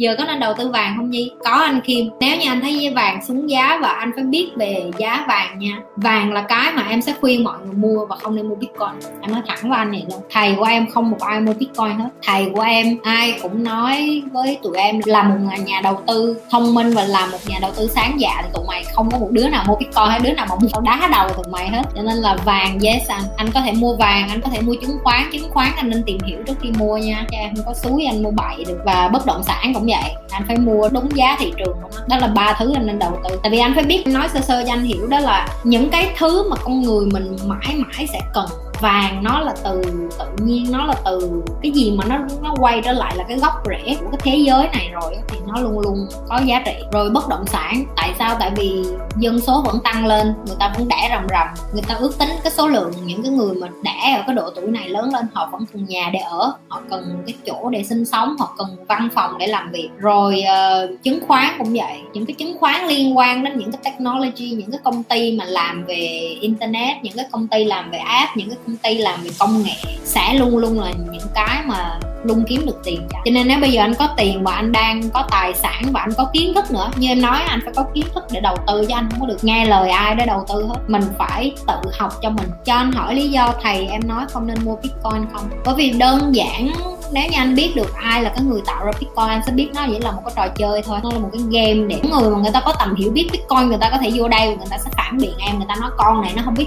Giờ có nên đầu tư vàng không nhi? Có anh kim. Nếu như anh thấy vàng xuống giá và anh phải biết về giá vàng nha. Vàng là cái mà em sẽ khuyên mọi người mua và không nên mua bitcoin. Em nói thẳng với anh này luôn. Thầy của em không một ai mua bitcoin hết. Thầy của em ai cũng nói với tụi em là một nhà đầu tư thông minh và là một nhà đầu tư sáng dạ thì tụi mày không có một đứa nào mua bitcoin hay đứa nào mà mua đá đầu tụi mày hết. Cho nên là vàng yes anh anh có thể mua vàng, anh có thể mua chứng khoán. Chứng khoán anh nên tìm hiểu trước khi mua nha. Cho em không có suối anh mua bậy được. Và bất động sản cũng vậy. Anh phải mua đúng giá thị trường. Đó là ba thứ anh nên đầu tư. Tại vì anh phải biết, nói sơ sơ cho anh hiểu đó là những cái thứ mà con người mình mãi mãi sẽ cần vàng nó là từ tự nhiên nó là từ cái gì mà nó nó quay trở lại là cái gốc rễ của cái thế giới này rồi thì nó luôn luôn có giá trị. Rồi bất động sản tại sao? Tại vì dân số vẫn tăng lên người ta vẫn đẻ rầm rầm người ta ước tính cái số lượng những cái người mà đẻ ở cái độ tuổi này lớn lên họ vẫn cần nhà để ở họ cần cái chỗ để sinh sống họ cần văn phòng để làm việc. Rồi uh, chứng khoán cũng vậy những cái chứng khoán liên quan đến những cái technology những cái công ty mà làm về internet những cái công ty làm về app những cái công ty làm về công nghệ sẽ luôn luôn là những cái mà luôn kiếm được tiền cho nên nếu bây giờ anh có tiền và anh đang có tài sản và anh có kiến thức nữa, như em nói, anh phải có kiến thức để đầu tư cho anh không có được nghe lời ai để đầu tư hết. Mình phải tự học cho mình. Cho anh hỏi lý do thầy em nói không nên mua bitcoin không? Bởi vì đơn giản, nếu như anh biết được ai là cái người tạo ra bitcoin, anh sẽ biết nó chỉ là một cái trò chơi thôi. Nó là một cái game để người mà người ta có tầm hiểu biết bitcoin, người ta có thể vô đây người ta sẽ phản biện em, người ta nói con này nó không biết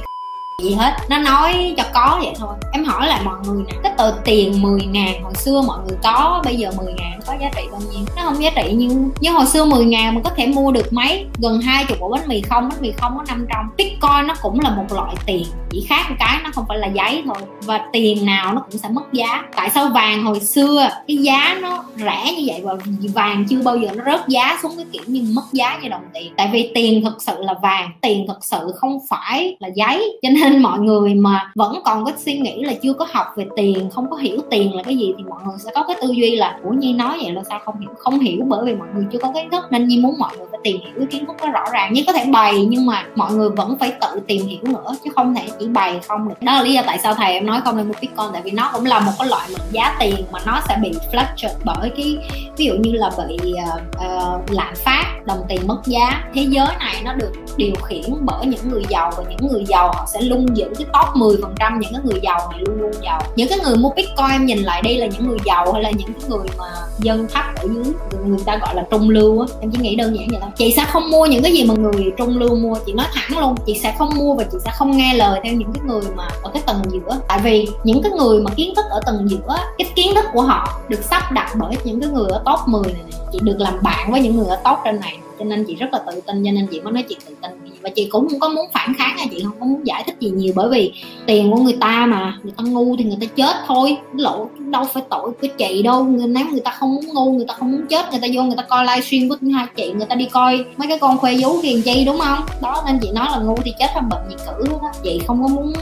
gì hết. Nó nói cho có vậy thôi. Em hỏi lại mọi người nè, cái tờ tiền 10 ngàn hồi xưa mọi người có, bây giờ 10 ngàn có giá trị bao nhiêu? Nó không giá trị như như hồi xưa 10 ngàn mình có thể mua được mấy, gần hai chục ổ bánh mì không? Bánh mì không có năm trăm. Bitcoin nó cũng là một loại tiền chỉ khác một cái, nó không phải là giấy thôi. Và tiền nào nó cũng sẽ mất giá. Tại sao vàng hồi xưa, cái giá nó rẻ như vậy và vàng chưa bao giờ nó rớt giá xuống cái kiểu như mất giá như đồng tiền? Tại vì tiền thực sự là vàng, tiền thực sự không phải là giấy. Cho nên mọi người mà vẫn còn có suy nghĩ là chưa có học về tiền, không có hiểu tiền là cái gì, thì mọi người sẽ có cái tư duy là của nhi nói vậy là sao không hiểu? Không hiểu bởi vì mọi người chưa có kiến thức. Nên nhi muốn mọi người phải tìm hiểu cái kiến thức nó rõ ràng. Nhi có thể bày nhưng mà mọi người vẫn phải tự tìm hiểu nữa, chứ không thể chỉ bày không được đó là lý do tại sao thầy em nói không nên mua bitcoin tại vì nó cũng là một cái loại mệnh giá tiền mà nó sẽ bị fluctuate bởi cái ví dụ như là bị uh, uh, lạm phát đồng tiền mất giá. Thế giới này nó được điều khiển bởi những người giàu và những người giàu họ sẽ luôn giữ cái top 10 phần trăm những cái người giàu này luôn luôn giàu. Những cái người mua bitcoin em nhìn lại đây là những người giàu hay là những cái người mà dân thấp ở dưới người ta gọi là trung lưu á? Em chỉ nghĩ đơn giản vậy thôi. Chị sẽ không mua những cái gì mà người trung lưu mua chị nói thẳng luôn chị sẽ không mua và chị sẽ không nghe lời theo những cái người mà ở cái tầng giữa tại vì những cái người mà kiến thức ở tầng giữa cái kiến thức của họ được sắp đặt bởi những cái người ở top 10 này, này. chị được làm bạn với những người ở top trên này cho nên chị rất là tự tin cho nên chị mới nói chị tự tin và chị cũng không có muốn phản kháng nha, chị không có muốn giải thích gì nhiều bởi vì tiền của người ta mà, người ta ngu thì người ta chết thôi. Lộ đâu phải tội của chị đâu. Người nếu người ta không muốn ngu, người ta không muốn chết, người ta vô người ta coi livestream của hai chị, người ta đi coi mấy cái con khoe vú kiền chi, đúng không? Đó, nên chị nói là ngu thì chết hay bệnh gì cử đó chị không có muốn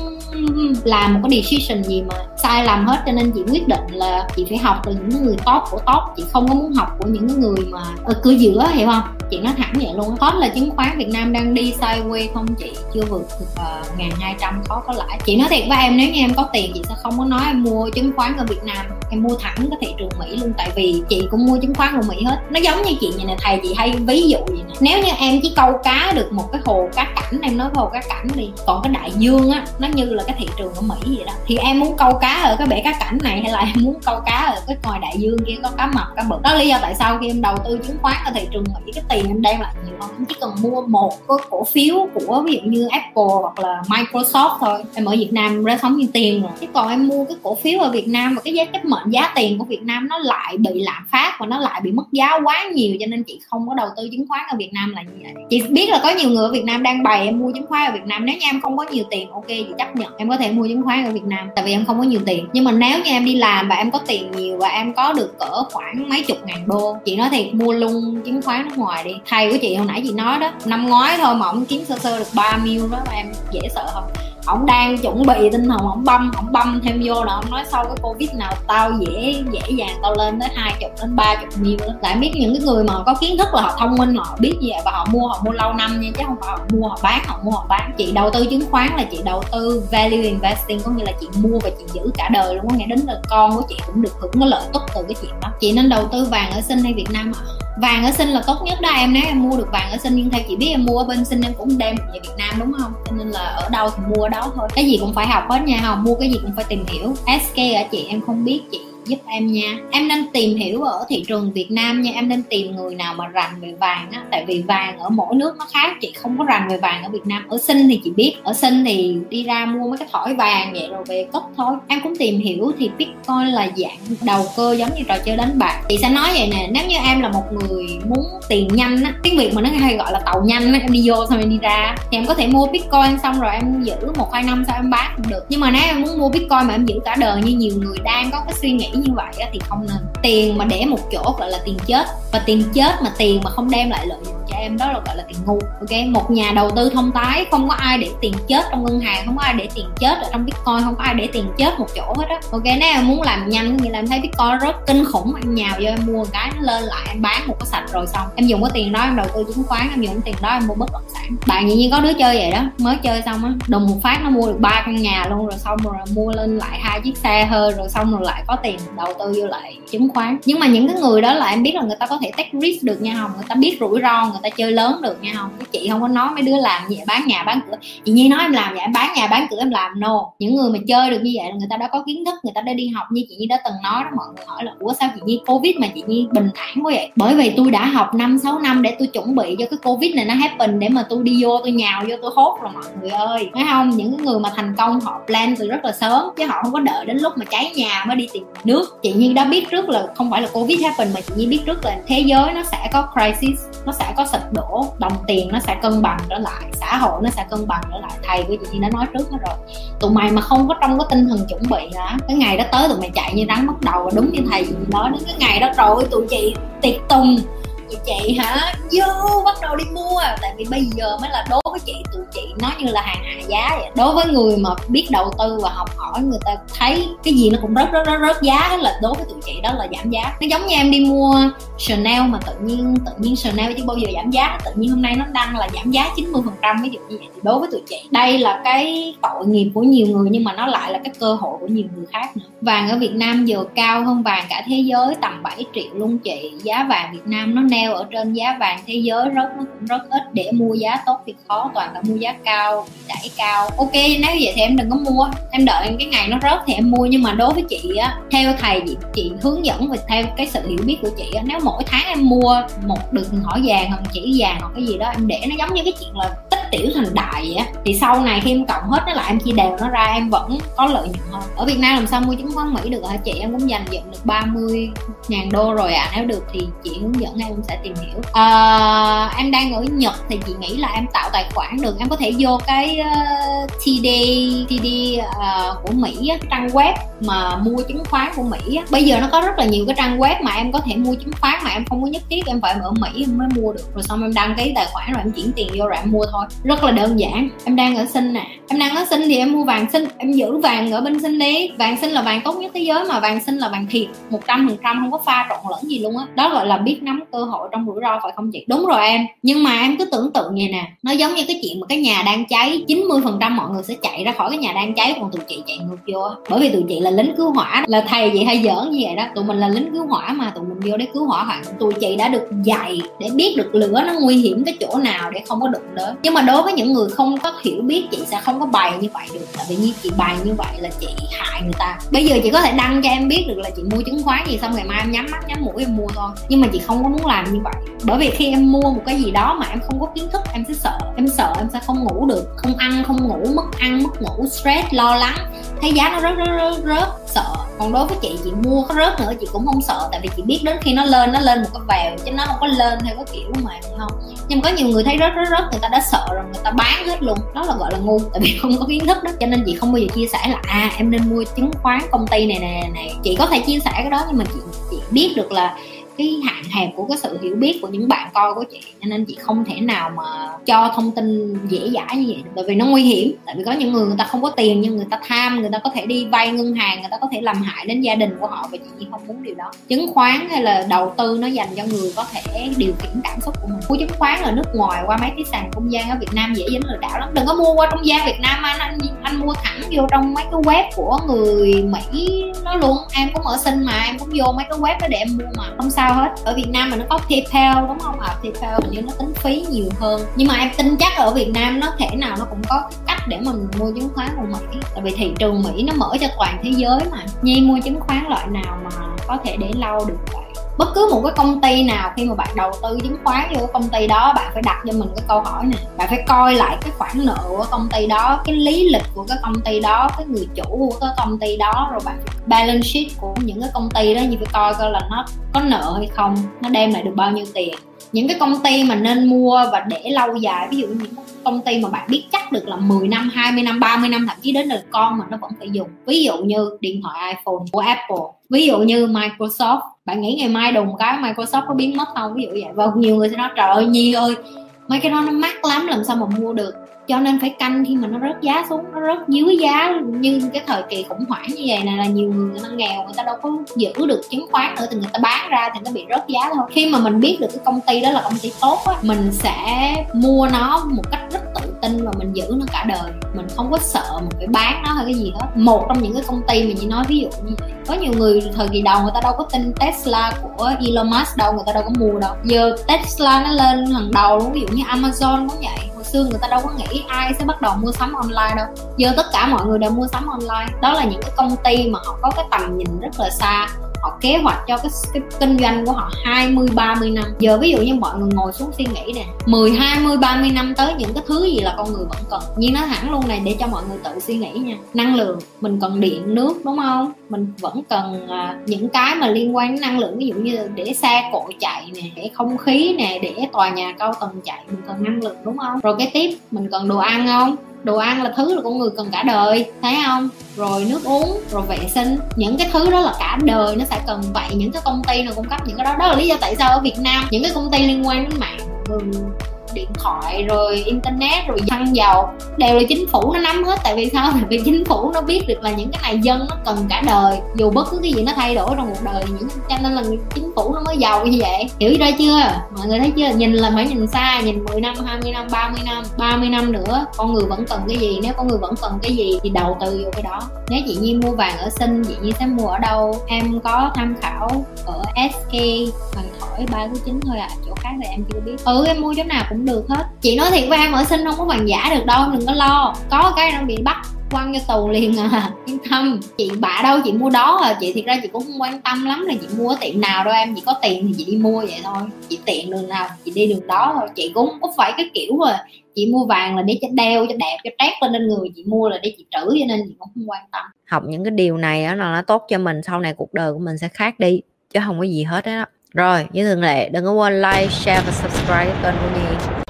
làm một cái decision gì mà sai lầm hết, cho nên chị quyết định là chị phải học từ những người top của top. Chị không có muốn học của những người mà ở cửa giữa, hiểu không? Chị nói thẳng vậy luôn hot là chứng khoán Việt Nam đang đi sideways không chị? Chưa vượt được ờ, ngàn hai trăm khó có lãi. Chị nói thiệt với em, nếu như em có tiền, chị sẽ không có nói em mua chứng khoán ở Việt Nam em mua thẳng cái thị trường Mỹ luôn, tại vì chị cũng mua chứng khoán của Mỹ hết. Nó giống như chị này nè, thầy, chị hay ví dụ gì nè. Nếu như em chỉ câu cá được một cái hồ cá cảnh, em nói hồ cá cảnh đi, còn cái đại dương á, nó như là cái thị trường ở Mỹ vậy đó. Thì em muốn câu cá ở cái bể cá cảnh này hay là em muốn câu cá ở cái ngoài đại dương kia, có cá mập, cá bự? Đó lý do tại sao khi em đầu tư chứng khoán ở thị trường Mỹ, cái tiền em đem lại nhiều hơn. Em chỉ cần mua một cái cổ phiếu của ví dụ như Apple hoặc là Microsoft thôi. Em ở Việt Nam ra sống như tiền rồi. Chứ còn em mua cái cổ phiếu ở Việt Nam và cái giá chấp mệnh giá tiền của Việt Nam nó lại bị lạm phát và nó lại bị mất giá quá nhiều, cho nên chị không có đầu tư chứng khoán ở Việt Nam là như vậy. Chị biết là có nhiều người ở Việt Nam đang bày em mua chứng khoán ở Việt Nam. Nếu như em không có nhiều tiền, ok, chị chấp nhận, em có thể mua chứng khoán ở Việt Nam, tại vì em không có nhiều tiền. Nhưng mà nếu như em đi làm và em có tiền nhiều và em có được cỡ khoảng mấy chục ngàn đô, chị nói thiệt, mua luôn chứng khoán nước ngoài đi. Thầy của chị hồi nãy chị nói đó, năm ngoái thôi mà ông kiếm sơ sơ được 3 mil đó mà em dễ sợ không? Ổng đang chuẩn bị tinh thần ổng băm ổng băm thêm vô là ổng nói sau cái covid nào tao dễ dễ dàng tao lên tới hai chục đến ba chục mil lại biết những cái người mà có kiến thức là họ thông minh, họ biết gì và họ mua họ mua lâu năm nha, chứ không phải họ mua, họ bán, họ mua, họ bán. Chị đầu tư chứng khoán là chị đầu tư value investing, có nghĩa là chị mua và chị giữ cả đời luôn. Có nghĩa đến là con của chị cũng được hưởng cái lợi tức từ cái chuyện đó. Chị nên đầu tư vàng ở sinh hay việt nam ạ? Vàng ở sinh là tốt nhất đó em. Nếu em mua được vàng ở sinh, nhưng theo chị biết em mua ở bên sinh, em cũng đem về việt nam đúng không? Cho nên là ở đâu thì mua ở đó thôi. Cái gì cũng phải học hết nha, không? Mua cái gì cũng phải tìm hiểu. Sk ở chị, em không biết chị giúp em nha. Em nên tìm hiểu ở thị trường việt nam nha. Em nên tìm người nào mà rành về vàng á. Tại vì vàng ở mỗi nước nó khác. Chị không có rành về vàng ở việt nam. Ở sinh thì chị biết. Ở sinh thì đi ra mua mấy cái thỏi vàng vậy rồi về cất thôi. Em cũng tìm hiểu thì bitcoin là dạng đầu cơ giống như trò chơi đánh bạc. Chị sẽ nói vậy nè. Nếu như em là một người muốn tiền nhanh á, tiếng việt mà nó hay gọi là tàu nhanh á, em đi vô xong em đi ra. Thì em có thể mua bitcoin xong rồi em giữ một hai năm sau em bán cũng được. Nhưng mà nếu em muốn mua bitcoin mà em giữ cả đời như nhiều người đang có cái suy nghĩ như vậy thì không nên. Tiền mà để một chỗ gọi là tiền chết, và tiền chết mà tiền mà không đem lại lợi nhuận em đó là, gọi là tiền ngu. Ok, một nhà đầu tư thông tái không có ai để tiền chết trong ngân hàng, không có ai để tiền chết ở trong bitcoin, không có ai để tiền chết một chỗ hết á. Ok, nếu em muốn làm nhanh như là em thấy bitcoin, rất kinh khủng. Em nhào vô, em mua cái nó lên lại, em bán một cái sạch rồi xong. Em dùng cái tiền đó, em đầu tư chứng khoán, em dùng cái tiền đó, em mua bất động sản. Bạn tự nhiên có đứa chơi vậy đó, mới chơi xong á, đùng một phát nó mua được ba căn nhà luôn rồi xong rồi mua lên lại hai chiếc xe hơi rồi xong rồi lại có tiền đầu tư vô lại chứng khoán. Nhưng mà những cái người đó là em biết là người ta có thể take risk được nha hồng người ta biết rủi ro, người ta chơi lớn được nha không? Chị không có nói mấy đứa làm gì, bán nhà, bán cửa. Chị nhi nói em làm vậy, em bán nhà, bán cửa, em làm no. Những người mà chơi được như vậy là người ta đã có kiến thức, người ta đã đi học như chị nhi đã từng nói đó, mọi người hỏi là, ủa, sao chị nhi, covid mà chị nhi bình thản quá vậy? Bởi vì tôi đã học năm, sáu năm để tôi chuẩn bị cho cái covid này nó happen để mà tôi đi vô, tôi nhào vô, tôi hốt rồi, mọi người ơi. Phải không? Những người mà thành công, họ plan từ rất là sớm, chứ họ không có đợi đến lúc mà cháy nhà mới đi tìm nước. Chị nhi đã biết trước là không phải là covid happen, mà chị nhi biết trước là thế giới nó sẽ có crisis nó sẽ có sụp đổ, đồng tiền nó sẽ cân bằng trở lại, xã hội nó sẽ cân bằng trở lại. Thầy của chị nhi đã nói trước hết rồi. Tụi mày mà không có trong cái tinh thần chuẩn bị hả? Cái ngày đó tới tụi mày chạy như rắn mất đầu. Và đúng như thầy chị nói đến cái ngày đó rồi, tụi chị tiệc tùng vậy chị hả? Vô, bắt đầu đi mua. Tại vì bây giờ mới là đối với chị, tụi chị nói như là hàng hạ giá vậy. Đối với người mà biết đầu tư và học hỏi, người ta thấy cái gì nó cũng rất rất rất rất giá hết là đối với tụi chị đó là giảm giá. Nó giống như em đi mua Chanel mà tự nhiên tự nhiên Chanel chứ bao giờ giảm giá. Tự nhiên hôm nay nó đăng là giảm giá 90 phần trăm, ví dụ như vậy. Thì đối với tụi chị, đây là cái tội nghiệp của nhiều người nhưng mà nó lại là cái cơ hội của nhiều người khác nữa. Vàng ở Việt Nam giờ cao hơn vàng cả thế giới, tầm 7 triệu luôn chị. Giá vàng Việt Nam nó neo ở trên giá vàng thế giới rất nó cũng rất ít để mua giá tốt thì khó toàn là mua giá cao đẩy cao. Ok nếu vậy thì em đừng có mua. Em đợi cái ngày nó rớt thì em mua. Nhưng mà đối với chị á theo thầy chị, chị hướng dẫn và theo cái sự hiểu biết của chị á nếu mỗi tháng em mua một được hỏi vàng hoặc chỉ vàng hoặc cái gì đó em để nó giống như cái chuyện là tích tiểu thành đại á. Thì sau này khi em cộng hết nó lại em chia đều nó ra em vẫn có lợi nhuận hơn. Ở Việt Nam làm sao mua chứng khoán Mỹ được hả chị? Em cũng dành dụm được 30 ngàn đô rồi ạ. À. nếu được thì chị hướng dẫn em cũng sẽ tìm hiểu. À, em đang ở Nhật thì chị nghĩ là em tạo tài khoản được. Em có thể vô cái ờ, uh, TD TD uh, ờ, của Mỹ á, trang web mà mua chứng khoán của Mỹ á. bây giờ nó có rất là nhiều cái trang web mà em có thể mua chứng khoán mà em không có nhất thiết em phải ở Mỹ em mới mua được. Rồi xong em đăng ký tài khoản rồi em chuyển tiền vô rồi em mua thôi rất là đơn giản. Em đang ở sinh nè. Em đang ở sinh thì em mua vàng sinh, em giữ vàng ở bên sinh đi. Vàng sinh là vàng tốt nhất thế giới mà vàng sinh là vàng thiệt, một trăm phần trăm, không có pha trộn lẫn gì luôn á. Đó gọi là biết nắm cơ hội trong rủi ro phải không chị? Đúng rồi em. Nhưng mà em cứ tưởng tượng vậy nè, nó giống như cái chuyện mà cái nhà đang cháy 90 phần trăm mọi người sẽ chạy ra khỏi cái nhà đang cháy, còn tụi chị chạy ngược vô bởi vì tụi chị là lính cứu hỏa, là thầy vậy hay giỡn như vậy đó. Tụi mình là lính cứu hỏa mà, tụi mình vô để cứu hỏa hoạn. Tụi chị đã được dạy để biết được lửa nó nguy hiểm cái chỗ nào để không có đụng đến. Nhưng mà đối với những người không có hiểu biết chị sẽ không có bày như vậy được. Tại vì như chị bày như vậy là chị hại người ta. Bây giờ chị có thể đăng cho em biết được là chị mua chứng khoán gì xong ngày mai em nhắm mắt nhắm mũi em mua thôi. Nhưng mà chị không có muốn làm như vậy. Bởi vì khi em mua một cái gì đó mà em không có kiến thức em sẽ sợ. Em sợ em sẽ không ngủ được không ăn không ngủ mất ăn mất ngủ stress lo lắng. Thấy giá nó rớt rớt rớt, rớt sợ. Còn đối với chị chị mua có rớt nữa chị cũng không sợ. Tại vì chị biết đến khi nó lên nó lên một cái vèo chứ nó không có lên theo cái kiểu mà không. Nhưng có nhiều người thấy rớt rớt rớt người ta đã sợ rồi người ta bán hết luôn. Đó là, gọi là ngu, tại vì không có kiến thức đó. Cho nên chị không bao giờ chia sẻ là à em nên mua chứng khoán công ty này này này. Chị có thể chia sẻ cái đó, nhưng mà chị chị biết được là cái hạn hẹp của cái sự hiểu biết của những bạn coi của chị. Cho nên chị không thể nào mà cho thông tin dễ dãi như vậy bởi vì nó nguy hiểm. Tại vì có những người người ta không có tiền, nhưng người ta tham, người ta có thể đi vay ngân hàng, người ta có thể làm hại đến gia đình của họ và chị không muốn điều đó. Chứng khoán hay là đầu tư nó dành cho người có thể điều khiển cảm xúc của mình. Mua chứng khoán ở nước ngoài qua mấy cái sàn trung gian ở Việt Nam dễ dính lừa đảo lắm. Đừng có mua qua trung gian Việt Nam, anh anh anh mua thẳng vô trong mấy cái web của người Mỹ nó luôn. Em cũng mở sinh mà, em cũng vô mấy cái web đó để em mua mà. Không sao sao hết. Ở Việt Nam mà nó có PayPal đúng không ạ? À, PayPal hình như nó tính phí nhiều hơn. Nhưng mà em tin chắc ở Việt Nam nó thể nào nó cũng có cách để mà mình mua chứng khoán của Mỹ. Tại vì thị trường Mỹ nó mở cho toàn thế giới mà. Nhi mua chứng khoán loại nào mà có thể để lâu được vậy? Bất cứ một cái công ty nào khi mà bạn đầu tư chứng khoán vô công ty đó, bạn phải đặt cho mình cái câu hỏi này bạn phải coi lại cái khoản nợ của công ty đó, cái lý lịch của cái công ty đó, cái người chủ của cái công ty đó, rồi bạn balance sheet của những cái công ty đó. Như phải coi coi là nó có nợ hay không, nó đem lại được bao nhiêu tiền những cái công ty mà nên mua và để lâu dài, ví dụ như những công ty mà bạn biết chắc được là 10 năm 20 năm 30 năm, thậm chí đến đời con mà nó vẫn phải dùng. Ví dụ như điện thoại iPhone của Apple, ví dụ như Microsoft. Bạn nghĩ ngày mai đùng cái Microsoft có biến mất không? Ví dụ vậy. Và nhiều người sẽ nói, trời ơi, Nhi ơi, mấy cái đó nó mắc lắm, làm sao mà mua được? Cho nên phải canh khi mà nó rớt giá xuống, nó rớt dưới giá. Như cái thời kỳ khủng hoảng như vậy này là nhiều người người ta nghèo, người ta đâu có giữ được chứng khoán nữa, thì người ta bán ra thì nó bị rớt giá thôi. Khi mà mình biết được cái công ty đó là công ty tốt á, mình sẽ mua nó một cách rất tự tin và mình giữ nó cả đời. Mình không có sợ mình phải bán nó hay cái gì hết. Một trong những cái công ty mình chỉ nói, ví dụ như vậy. Có nhiều người thời kỳ đầu người ta đâu có tin Tesla của Elon Musk đâu, người ta đâu có mua đâu. Giờ Tesla nó lên hàng đầu luôn, ví dụ như Amazon cũng vậy xưa người ta đâu có nghĩ ai sẽ bắt đầu mua sắm online đâu. Giờ tất cả mọi người đều mua sắm online. Đó là những cái công ty mà họ có cái tầm nhìn rất là xa họ kế hoạch cho cái, cái kinh doanh của họ 20 30 năm. Giờ ví dụ như mọi người ngồi xuống suy nghĩ nè 10 20 30 năm tới những cái thứ gì là con người vẫn cần? Nhưng nó hẳn luôn này để cho mọi người tự suy nghĩ nha. Năng lượng mình cần điện nước đúng không? Mình vẫn cần à, những cái mà liên quan đến năng lượng ví dụ như để xe cộ chạy nè để không khí nè để tòa nhà cao tầng chạy mình cần năng lượng đúng không? Rồi cái tiếp mình cần đồ ăn không? Đồ ăn là thứ là con người cần cả đời, thấy không? Rồi nước uống, rồi vệ sinh. Những cái thứ đó là cả đời, nó sẽ cần vậy. Những cái công ty nào cung cấp những cái đó đó là lý do tại sao ở việt nam những cái công ty liên quan đến mạng điện thoại, rồi internet, rồi xăng dầu đều là chính phủ, nó nắm hết. Tại vì sao? Tại vì chính phủ nó biết được là những cái này dân nó cần cả đời. Dù bất cứ cái gì nó thay đổi trong một đời, những, cho nên là chính phủ nó mới giàu như vậy. Hiểu ra chưa? Mọi người thấy chưa? Nhìn là phải nhìn xa, nhìn 10 năm 20 năm 30 năm 30 năm nữa, con người vẫn cần cái gì? Nếu con người vẫn cần cái gì thì đầu tư vô cái đó. Nếu chị Nhi mua vàng ở sinh, chị Nhi sẽ mua ở đâu? Em có tham khảo ở SK vàng thỏi ba thứ chín thôi à khác thì em chưa biết. Ừ em mua chỗ nào cũng được hết. Chị nói thiệt với em, ở sinh không có vàng giả được đâu, đừng có lo. Có cái nó bị bắt quăng cho tù liền à. Yên tâm, chị bạ đâu chị mua đó à. Chị thiệt ra chị cũng không quan tâm lắm là chị mua ở tiệm nào đâu em. Chị có tiền thì chị đi mua vậy thôi. Chị tiện đường nào chị đi đường đó thôi. Chị cũng có phải cái kiểu mà chị mua vàng là để cho đeo, cho đẹp, cho trét lên lên người chị mua là để chị trữ, cho nên chị cũng không quan tâm. Học những cái điều này đó là nó tốt cho mình, sau này cuộc đời của mình sẽ khác đi, chứ không có gì hết đó rồi như thường lệ đừng có quên like share và subscribe kênh của nhi